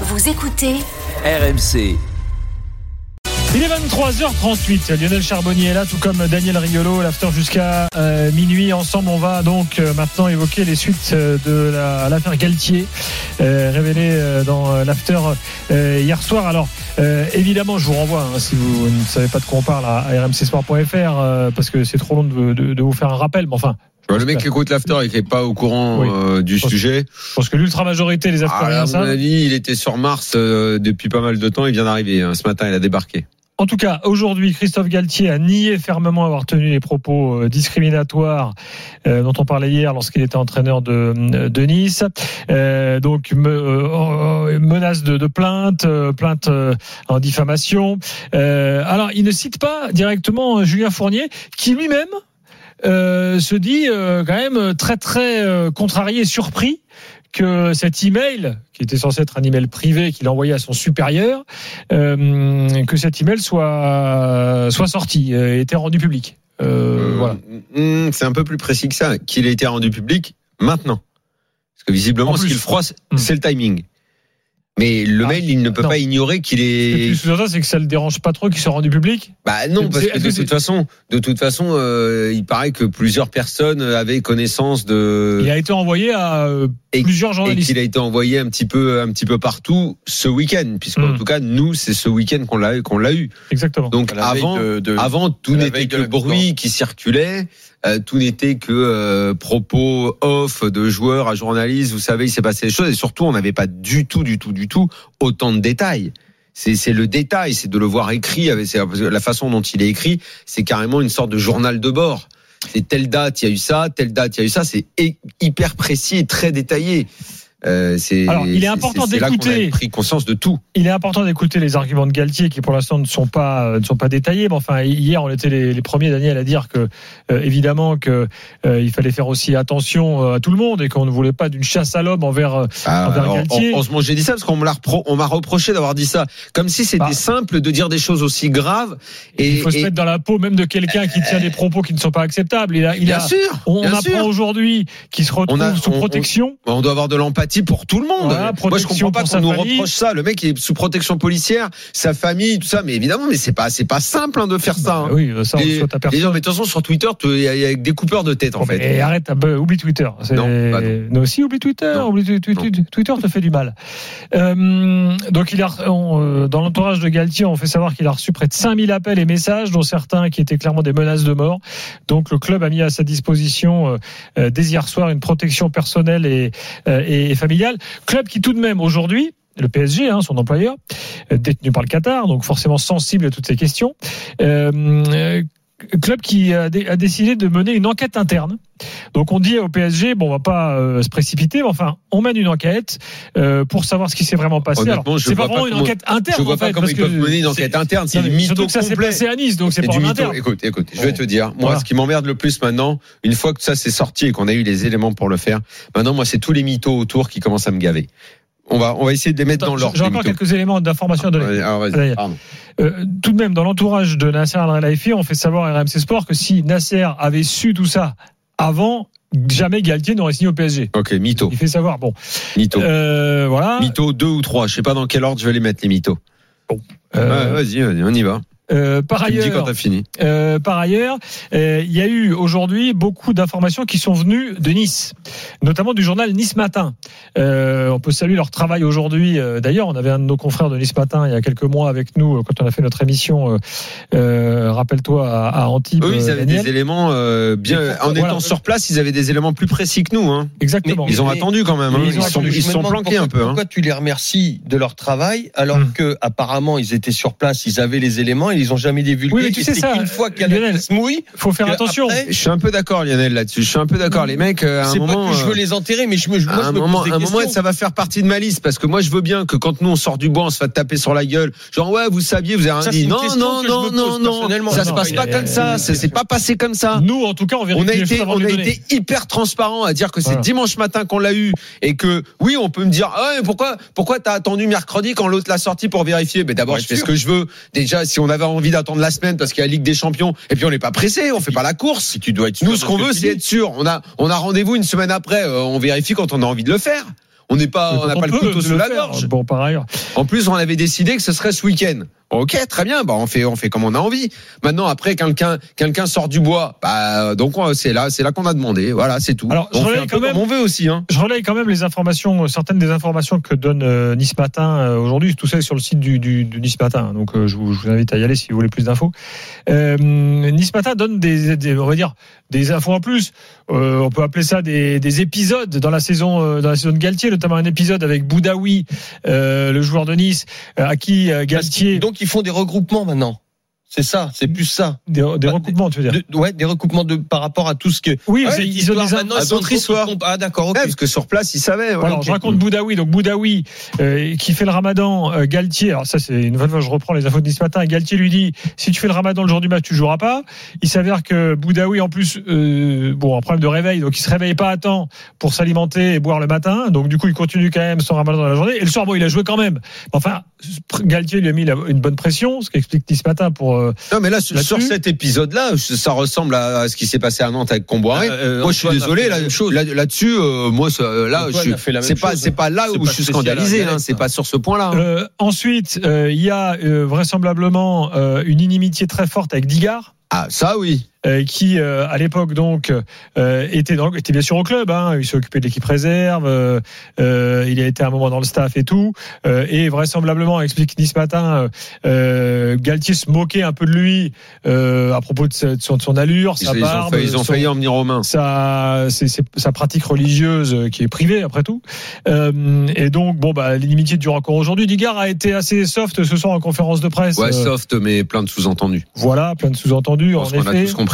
Vous écoutez RMC. Il est 23h38. Lionel Charbonnier est là, tout comme Daniel Riolo. L'after jusqu'à euh, minuit. Ensemble, on va donc euh, maintenant évoquer les suites euh, de la- l'affaire Galtier, euh, révélée euh, dans euh, l'after euh, hier soir. Alors, euh, évidemment, je vous renvoie, hein, si vous ne savez pas de quoi on parle, à, à rmcsport.fr, euh, parce que c'est trop long de, de- de vous faire un rappel. Mais enfin, Le mec qui écoute l'after et qui n'est pas au courant Oui. euh, du sujet, je pense que l'ultra-majorité des ah, aftériens à mon avis, il était sur Mars euh, depuis pas mal de temps. Il vient d'arriver. hein. Ce matin, il a débarqué. En tout cas, aujourd'hui, Christophe Galtier a nié fermement avoir tenu les propos euh, discriminatoires euh, dont on parlait hier lorsqu'il était entraîneur de, de Nice. Euh, donc, me- euh, menace de, de plainte, plainte en diffamation. Alors, il ne cite pas directement Julien Fournier, qui lui-même euh, se dit euh, quand même très très euh, contrarié et surpris que cet email, qui était censé être un email privé qu'il a envoyé à son supérieur, que cet email soit soit sorti, euh, était rendu public. Voilà. hmm, c'est un peu plus précis que ça. Qu'il a été rendu public maintenant. Parce que visiblement, En ce qu'il froisse, Hmm. c'est le timing. Mais le Ah, mail, il ne peut non. pas ignorer qu'il Ce que est. tu c'est que ça le dérange pas trop qu'il soit rendu public. Bah non, parce que de toute façon, de toute façon, euh, il paraît que plusieurs personnes avaient connaissance de. Il a été envoyé à euh, Et- plusieurs et journalistes. qu'il a été envoyé un petit peu, un petit peu partout ce week-end, puisqu'en Hmm. tout cas, nous, c'est ce week-end qu'on l'a, qu'on l'a eu. Exactement. Donc avant, de- de- avant tout à la n'était que bruit qui circulait, euh, tout n'était que euh, propos off de joueurs à journalistes. Vous savez, il s'est passé des choses et surtout, on n'avait pas du tout, du tout, du tout autant de détails. C'est, c'est le détail, c'est de le voir écrit. avec- La façon dont il est écrit, c'est carrément une sorte de journal de bord. C'est telle date, il y a eu ça, telle date, il y a eu ça. C'est hy- hyper précis et très détaillé. Euh, c'est, Alors, il est c'est- important c'est là qu'on a d'écouter. pris conscience de tout. Il est important d'écouter les arguments de Galtier qui pour l'instant ne sont pas euh, ne sont pas détaillés. Mais enfin, hier on était les, les premiers Daniel à dire que euh, évidemment que euh, il fallait faire aussi attention à tout le monde et qu'on ne voulait pas d'une chasse à l'homme envers. Ah, Envers alors, Galtier. heureusement, j'ai dit ça parce qu'on me l'a repro- on m'a reproché d'avoir dit ça. Comme si c'était Bah. simple de dire des choses aussi graves. Et, il faut se et- mettre dans la peau même de quelqu'un qui tient des propos qui ne sont pas acceptables. Il a, il bien a, sûr, on, bien apprend sûr. aujourd'hui qu'il se retrouve On a- sous on- protection. On doit avoir de l'empathie pour tout le monde. Voilà, Moi, je comprends pas qu'on nous famille. reproche ça. Le mec est sous protection policière, sa famille, tout ça. Mais évidemment, mais c'est pas, c'est pas simple hein, de faire ça. hein. Bah oui, ça on Et- souhaite à et personne. mais de toute façon, sur Twitter, il y, a il y a des coupeurs de tête en Bon, fait. mais arrête, ah, bah, oublie Twitter. Non, bah non. Non, aussi oublie Twitter. Non. Oublie tu- Twitter te fait du mal. Euh, donc il a, on, euh, dans l'entourage de Galtier, on fait savoir qu'il a reçu près de 5000 appels et messages, dont certains qui étaient clairement des menaces de mort. Donc le club a mis à sa disposition euh, dès hier soir une protection personnelle et, euh, et, et Club qui tout de même aujourd'hui le PSG, hein, son employeur, euh, détenu par le Qatar, donc forcément sensible à toutes ces questions. Euh, euh, club qui a, dé- a décidé de mener une enquête interne. Donc on dit au PSG, bon, on va pas euh, se précipiter, mais enfin, on mène une enquête euh, pour savoir ce qui s'est vraiment passé. Alors, c'est pas vraiment une enquête interne. Je vois en pas fait, comment ils peuvent mener une enquête interne. C'est mytho que ça s'est complet. passé à Nice, donc c'est pas du mytho. Écoute, écoute, je vais te dire. Moi, Voilà. ce qui m'emmerde le plus maintenant, une fois que ça c'est sorti et qu'on a eu les éléments pour le faire, maintenant, moi, c'est tous les mythos autour qui commencent à me gaver. On va, on va essayer de les mettre Attends, dans l'ordre. J'ai encore quelques éléments d'information à donner. Euh, tout de même, dans l'entourage de Nasser Al-Khelaifi, on fait savoir à RMC Sport que si Nasser avait su tout ça avant, jamais Galtier n'aurait signé au PSG. Ok, mytho, Il fait savoir. Bon, mytho. euh, voilà. Mytho 2 ou 3, je sais pas dans quel ordre je vais les mettre les mythos. Euh, Ouais, vas-y, vas-y, on y va. Euh, par dis quand ailleurs, fini. euh, par ailleurs, euh, il y a eu aujourd'hui beaucoup d'informations qui sont venues de Nice, notamment du journal Nice Matin. Euh, on peut saluer leur travail aujourd'hui. Euh, D'ailleurs, on avait un de nos confrères de Nice Matin il y a quelques mois avec nous euh, quand on a fait notre émission. euh, euh, Rappelle-toi à, à Antibes. Eux, ils euh, avaient Daniel. des éléments euh, bien. En étant sur place, ils avaient des éléments plus précis que nous. Hein. Exactement. Ils ont Mais- attendu quand même. hein. Ils, ils ont sont, ils planqués pourquoi, un peu. Hein. Pourquoi tu les remercies de leur travail alors Hum. que apparemment ils étaient sur place, ils avaient les éléments, ils ont jamais divulgué. Oui, mais tu sais ça, qu'une fois qu'il y a se mouille, faut faire attention. après, Je suis un peu d'accord, Lionel, là-dessus. Je suis un peu d'accord. Les mecs, euh, à un c'est pas moment. que je veux euh, les enterrer, mais je me, moi, À je un me moment, pose des à un moment, questions. ça va faire partie de ma liste parce que moi, je veux bien que quand nous on sort du bois, on se fait taper sur la gueule. Genre ouais, vous saviez, vous avez rien dit. une Non, non, non, non, non. Ça se passe pas comme ça. C'est pas passé comme ça. Nous, en tout cas, on vérifie On a été, on a été hyper transparent à dire que c'est dimanche matin qu'on l'a eu et que oui, on peut me dire ah, pourquoi pourquoi t'as attendu mercredi quand l'autre l'a sorti pour vérifier? Mais d'abord, je fais ce que je veux. Déjà, si on avait envie d'attendre la semaine parce qu'il y a la Ligue des Champions et puis on n'est pas pressé, on fait pas la course. Si tu dois être Nous, sûr ce de qu'on veut, c'est être sûr. On a, on a rendez-vous une semaine après. euh, on vérifie quand on a envie de le faire. On n'est pas, on n'a pas le couteau sous la gorge. Bon, par ailleurs. En plus, on avait décidé que ce serait ce week-end. Ok, très bien. Bah, on fait, on fait comme on a envie. Maintenant, après, quelqu'un, quelqu'un sort du bois. Bah, donc on- c'est là, c'est là qu'on a demandé. Voilà, c'est tout. Alors, je on fait relaye un quand même- comme on veut aussi. Hein. Je relaye quand même les informations, certaines des informations que donne euh, Nice Matin euh, aujourd'hui. Tout ça est sur le site du, du, du Nice Matin. Donc, euh, je, vous, je vous invite à y aller si vous voulez plus d'infos. Euh, nice Matin donne des, des- on va dire, des infos en plus. On peut appeler ça des, des épisodes dans la saison, dans la saison de Galtier, notamment un épisode avec Boudaoui, euh, le joueur de Nice, euh, à qui euh, Galtier Donc ils font des regroupements maintenant. C'est ça, c'est plus ça. des, des Bah, recoupements, tu veux dire De- ouais, des recoupements de par rapport à tout ce que. Oui, Ouais, ils ont des maintenant, Ah, d'autres histoires. Ah d'accord, ok. Ouais, parce que sur place, ils savaient. ouais, Alors, je raconte Boudaoui. Donc, Boudaoui, euh, qui fait le ramadan, euh, Galtier, alors ça, c'est une nouvelle fois, je reprends les infos de ce matin. Galtier lui dit si tu fais le ramadan le jour du match, tu joueras pas. Il s'avère que Boudaoui, en plus, euh, bon, un problème de réveil, donc il se réveille pas à temps pour s'alimenter et boire le matin. Donc, du coup, il continue quand même son ramadan dans la journée. Et le soir, bon, il a joué quand même. Enfin, Galtier lui a mis la- une bonne pression, ce qu'explique ce matin pour. Euh, Non, mais là, sur cet épisode-là, ça ressemble à ce qui s'est passé à Nantes avec Comboiré. Euh, moi, je suis désolé. là-dessus, euh, moi, là, c'est pas, c'est pas là où je suis scandalisé. Hein, c'est pas sur ce point-là. hein. euh, ensuite, euh, il y a euh, vraisemblablement euh, une inimitié très forte avec Digard. Ah, ça, oui. Euh, qui euh, à l'époque donc euh, était dans, était bien sûr au club. Hein, il s'est occupé de l'équipe réserve. euh, euh, il a été un moment dans le staff et tout. euh, et vraisemblablement, explique Nice matin, euh, Galtier se moquait un peu de lui euh, à propos de, sa- de son, de son allure, Ils, sa ils ont, barbe, failli, ils ont son- failli en venir aux mains. sa, c'est- c'est- sa pratique religieuse qui est privée après tout. Euh, et donc, bon, bah, l'inimitié dure encore aujourd'hui. Digard a été assez soft ce soir en conférence de presse. Ouais, soft, mais plein de sous-entendus. voilà, plein de sous-entendus. En qu'on a tous compris.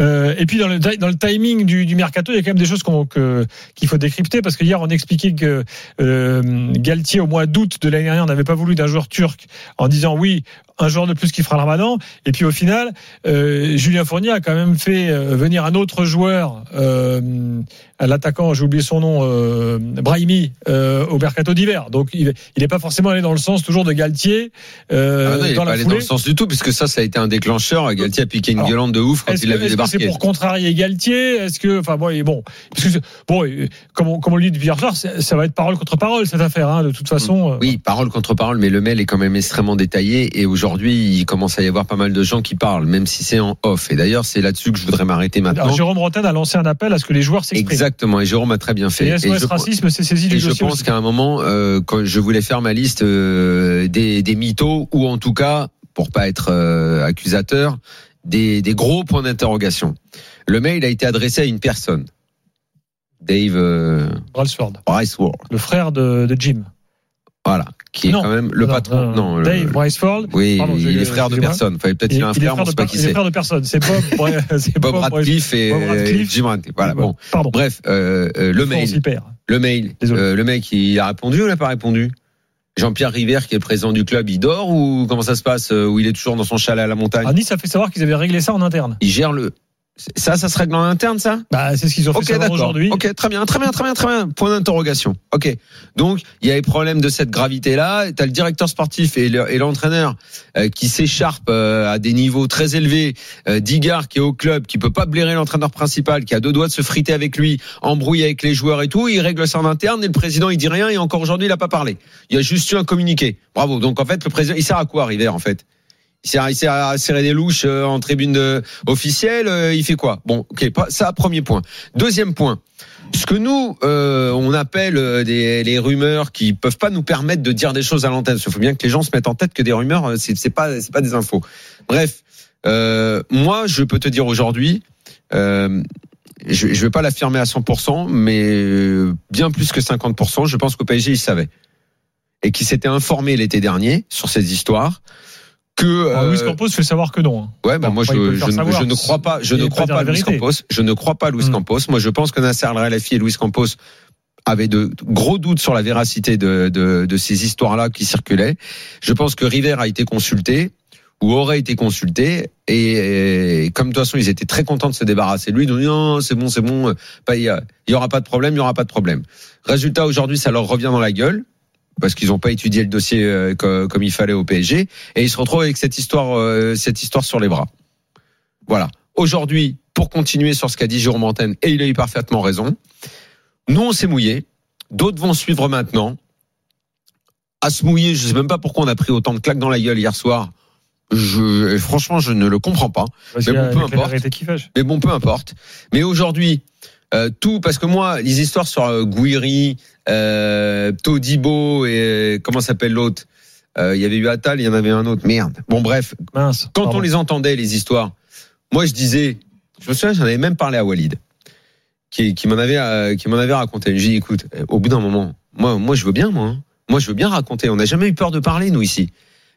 Euh, et puis dans le, timing du, mercato, il y a quand même des choses qu'il faut décrypter parce que hier on expliquait que euh, Galtier au mois d'août de l'année dernière n'avait pas voulu d'un joueur turc en disant oui un joueur de plus qui fera le Ramadan. Et puis au final, euh, Julien Fournier a quand même fait venir un autre joueur, l'attaquant, j'ai oublié son nom, euh, Brahimi, euh, au mercato d'hiver. Donc il n'est pas forcément allé dans le sens toujours de Galtier euh, Ah non, il est dans pas allé dans le sens du tout, puisque ça, ça a été un déclencheur. Galtier a piqué une Alors, gueulante de ouf quand il que l'a vu est-ce que c'est pour contrarier Galtier? Est-ce que, enfin bon, et bon, parce que bon, et comme on, comme on le dit depuis hier soir, ça va être parole contre parole cette affaire. Hein, de toute façon, euh, Oui, parole contre parole, mais le mail est quand même extrêmement détaillé et aujourd'hui, il commence à y avoir pas mal de gens qui parlent, même si c'est en off. Et d'ailleurs, c'est là-dessus que je voudrais m'arrêter Alors, maintenant. Jérôme Rotten a lancé un appel à ce que les joueurs s'expriment. Exactement, et Jérôme a très bien fait. Et Et SOS je- Racisme s'est saisi du Et je pense qu'à un moment, euh, quand je voulais faire ma liste euh, des, des mythos, ou en tout cas, pour pas être euh, accusateur, des, des gros points d'interrogation. Le mail a été adressé à une personne, Dave Brailsford, Briceword, le frère de, de Jim. Voilà, qui est Non. quand même le Non, patron. non, Non, le- Dave Brailsford. oui, Pardon, il est frère de personne. Fallait peut-être Il, qu'il a un frère, on de, sait pas qui il est c'est. frère de personne. C'est Bob. C'est Bob Bob Radcliffe et Radcliffe. Jim Radcliffe. Voilà. Bon, Pardon. bref, euh, euh, le mail, le mail. Désolé. Euh, le mec, il a répondu ou il n'a pas répondu? Jean-Pierre River, qui est le président du club, il dort ou comment ça se passe euh, Ou il est toujours dans son chalet à la montagne? À Nice a fait savoir qu'ils avaient réglé ça en interne. Il gère le. Ça, ça se règle en interne, ça? Bah, c'est ce qu'ils ont fait Ok, savoir d'accord. aujourd'hui. Ok, très bien, très bien, très bien, très bien. Point d'interrogation. Ok. Donc, il y a les problèmes de cette gravité-là. T'as le directeur sportif et le- l'entraîneur euh, qui s'écharpent euh, à des niveaux très élevés. Euh, Digard qui est au club, qui peut pas blairer l'entraîneur principal, qui a deux doigts de se friter avec lui, embrouiller avec les joueurs et tout. Il règle ça en interne et le président il dit rien et encore aujourd'hui il a pas parlé. Il y a juste eu un communiqué. Bravo. Donc en fait le président il sert à quoi River en fait? Il à serrer des louches euh, en tribune de- officielle. euh, il fait quoi? Bon, ok, ça premier point. Deuxième point. Ce que nous euh, on appelle euh, les rumeurs qui peuvent pas nous permettre de dire des choses à l'antenne. Il faut bien que les gens se mettent en tête que des rumeurs euh, c'est pas c'est pas des infos. Bref, euh, moi je peux te dire aujourd'hui. Euh, je ne vais pas l'affirmer à 100%, mais euh, bien plus que 50%. Je pense qu'au PSG, il savait. Et qu'il s'était informé l'été dernier sur ces histoires. Que, Alors, Luis euh, Campos fait savoir que non. hein. Ouais, bah moi je, ne- savoir. je ne crois pas, je ne crois pas Luis. Campos. Je ne crois pas Luis Mm. Campos. Moi je pense que Nasser Al et Luis Campos avaient de gros doutes sur la véracité de, de, de ces histoires-là qui circulaient. Je pense que River a été consulté ou aurait été consulté et, et comme de toute façon ils étaient très contents de se débarrasser de lui, ils ont dit non c'est bon c'est bon, pas- il y, il y aura pas de problème, il y aura pas de problème. Résultat aujourd'hui ça leur revient dans la gueule parce qu'ils n'ont pas étudié le dossier euh, co- comme, il fallait au PSG et ils se retrouvent avec cette histoire euh, cette histoire sur les bras. Voilà. Aujourd'hui, pour continuer sur ce qu'a dit Jérôme Antenne, et il a eu parfaitement raison, nous on s'est mouillé. D'autres vont suivre maintenant. À se mouiller, je sais même pas pourquoi on a pris autant de claques dans la gueule hier soir. Je, franchement, je ne le comprends pas. Mais bon, peu importe. Mais bon, peu importe. Mais aujourd'hui, euh, tout parce que moi, les histoires sur euh, Gouiri, euh, Todibo et euh, comment s'appelle l'autre Euh, Il y avait eu Attal, il y en avait un autre. Merde. Bon, bref, Mince. quand Pardon. on les entendait, les histoires, moi je disais, je me souviens, j'en avais même parlé à Walid, qui, qui m'en avait, euh, qui m'en avait raconté. J'ai dit, écoute, au bout d'un moment, moi, moi je veux bien, moi, hein. moi je veux bien raconter. On n'a jamais eu peur de parler, nous ici.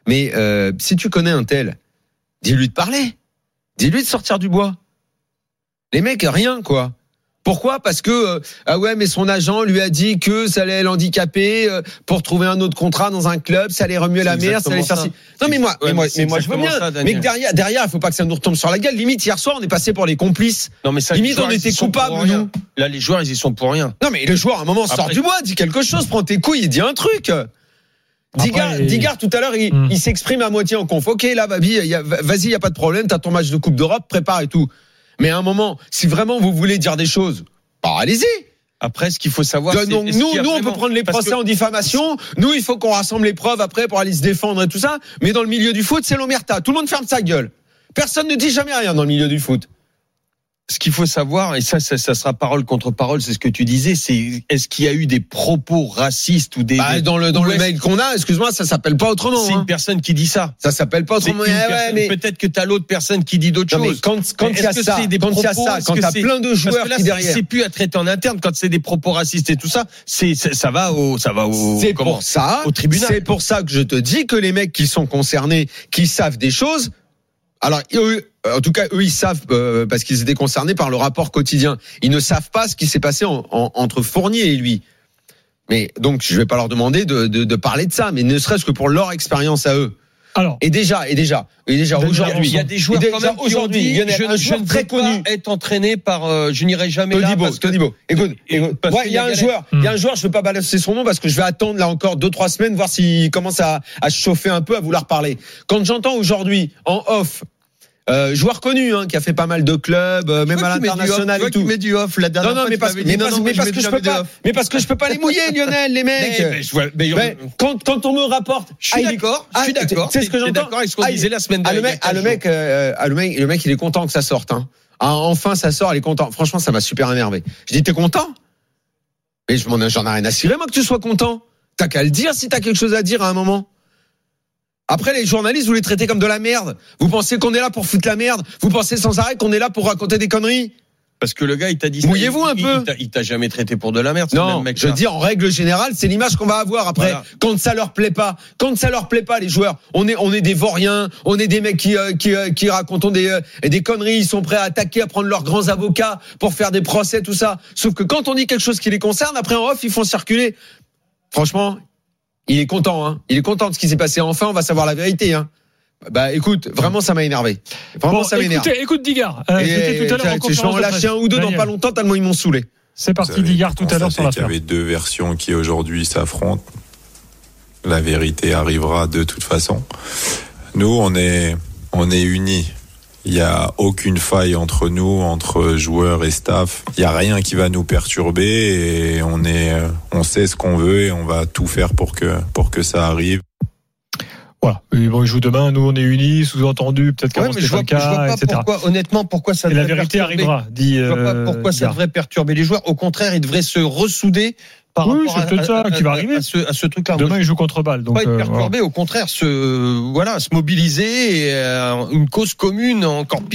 Mais euh, si tu connais un tel, dis-lui de parler, dis-lui de sortir du bois. Les mecs, rien quoi. Pourquoi? Parce que euh, ah ouais, mais son agent lui a dit que ça allait l'handicaper euh, pour trouver un autre contrat dans un club, ça allait remuer la merde, ça allait faire ci. Non mais moi, Ouais, mais moi, mais moi je veux bien. ça, mais que derrière, derrière, il faut pas que ça nous retombe sur la gueule. Limite hier soir, on est passé pour les complices. Non, mais ça, Limite, joueurs, on était coupables, nous. Là, les joueurs, ils y sont pour rien. Non mais le joueur, à un moment, sort Après- du bois, dit quelque chose, prends tes couilles et dis un truc. Digard, Digard, tout à l'heure, il, Hmm. il s'exprime à moitié en conf. Ok, là, Babi, il vas-y, il y a pas de problème, t'as ton match de Coupe d'Europe, prépare et tout. Mais à un moment, si vraiment vous voulez dire des choses, bah, allez-y. Après, ce qu'il faut savoir, c'est. Donc, nous, nous, on peut prendre les procès que- en diffamation. Nous, il faut qu'on rassemble les preuves après pour aller se défendre et tout ça. Mais dans le milieu du foot, c'est l'omerta. Tout le monde ferme sa gueule. Personne ne dit jamais rien dans le milieu du foot. Ce qu'il faut savoir, et ça, ça, ça sera parole contre parole, c'est ce que tu disais, c'est est-ce qu'il y a eu des propos racistes ou des. Bah, des- dans le, dans le mail qu'on a, excuse-moi, ça s'appelle pas autrement. C'est hein. une personne qui dit ça. Ça s'appelle pas autrement. Eh ouais, mais- Peut-être que t'as l'autre personne qui dit d'autres choses. quand, quand il y a ça, quand il y a ça, quand t'as plein de joueurs que là, qui derrière. c'est plus à traiter en interne quand c'est des propos racistes et tout ça. C'est, ça va au, ça va au. C'est pour ça, Au tribunal. c'est pour ça que je te dis que les mecs qui sont concernés, qui savent des choses, alors eux, en tout cas eux ils savent euh, parce qu'ils étaient concernés par le rapport quotidien. Ils ne savent pas ce qui s'est passé en- en- entre Fournier et lui. Mais donc je vais pas leur demander de, de, de parler de ça, mais ne serait-ce que pour leur expérience à eux. Alors, Et déjà, et déjà, et déjà aujourd'hui, Il y a des joueurs et quand déjà même qui ont aujourd'hui, dit, il y en a je, un je joueur ne très connu. être entraîné par, euh, je n'irai jamais là Todibo, parce que. Écoute, Et- écoute, il y a un galère. joueur, il y a un joueur, je veux pas balancer son nom parce que je vais attendre là encore deux trois semaines voir s'il commence à, à se chauffer un peu, à vouloir parler. Quand j'entends aujourd'hui en off. Euh, joueur connu hein, qui a fait pas mal de clubs, euh, même à l'international et tout. mets du off la dernière Non, non, fois, mais parce, mais que je peux pas, mais parce que je peux pas les mouiller, Lionel, les mecs. Mais, mais je vois- mais- Mais quand, quand on me rapporte, je suis ah, d'accord, je ah, suis d'accord. Sais ce que j'entends d'accord avec ce qu'on Ah, disait la semaine ah, dernière. ah, le mec, euh, ah, le mec, le mec, il est content que ça sorte. Hein. Ah, enfin, ça sort, il est content. Franchement, ça m'a super énervé. Je dis, t'es content? Mais je m'en j'en ai rien à cirer, moi, que tu sois content. T'as qu'à le dire si t'as quelque chose à dire à un moment. Après, les journalistes, vous les traitez comme de la merde. Vous pensez qu'on est là pour foutre la merde? Vous pensez sans arrêt qu'on est là pour raconter des conneries? Parce que le gars, il t'a dit Mouillez-vous il- un il- peu. il t'a- jamais traité pour de la merde, Non, mec. je dis en règle générale, c'est l'image qu'on va avoir après. Voilà. Quand ça leur plaît pas, quand ça leur plaît pas, les joueurs, on est on est des vauriens, on est des mecs qui euh, qui, euh, qui racontent des euh, des conneries, ils sont prêts à attaquer, à prendre leurs grands avocats pour faire des procès, tout ça. Sauf que quand on dit quelque chose qui les concerne, après en off, ils font circuler. Franchement, il est content, hein. Il est content de ce qui s'est passé. Enfin, on va savoir la vérité, hein. Bah écoute, vraiment ça m'a énervé. Vraiment bon, ça m'énerve. écoutez, écoute Digard. Euh, Et, tout à l'heure en je vais en lâcher un ou deux dans pas longtemps tellement ils m'ont saoulé. C'est parti Digard tout à l'heure sur constaté qu'il y avait deux versions qui aujourd'hui s'affrontent. La vérité arrivera de toute façon. Nous, on est, on est unis. Il n'y a aucune faille entre nous, entre joueurs et staff. Il n'y a rien qui va nous perturber et on est, euh, on sait ce qu'on veut et on va tout faire pour que, pour que ça arrive. Voilà. Et bon, ils jouent demain. Nous, on est unis. Sous-entendu, peut-être Ouais, qu'avant mais c'était je pas je vois cas, pas etc. pourquoi, honnêtement, pourquoi ça Et la vérité perturber- arrivera, dit. Je vois pas euh, pourquoi ça Digard. devrait perturber les joueurs. Au contraire, ils devraient se ressouder par Oui, rapport à, ça à- qui va arriver. à ce, truc-là. Demain, ils jouent contre balle. Donc, pas être euh, voilà. perturbé, au contraire, se, voilà, se mobiliser et euh, une cause commune encore pire.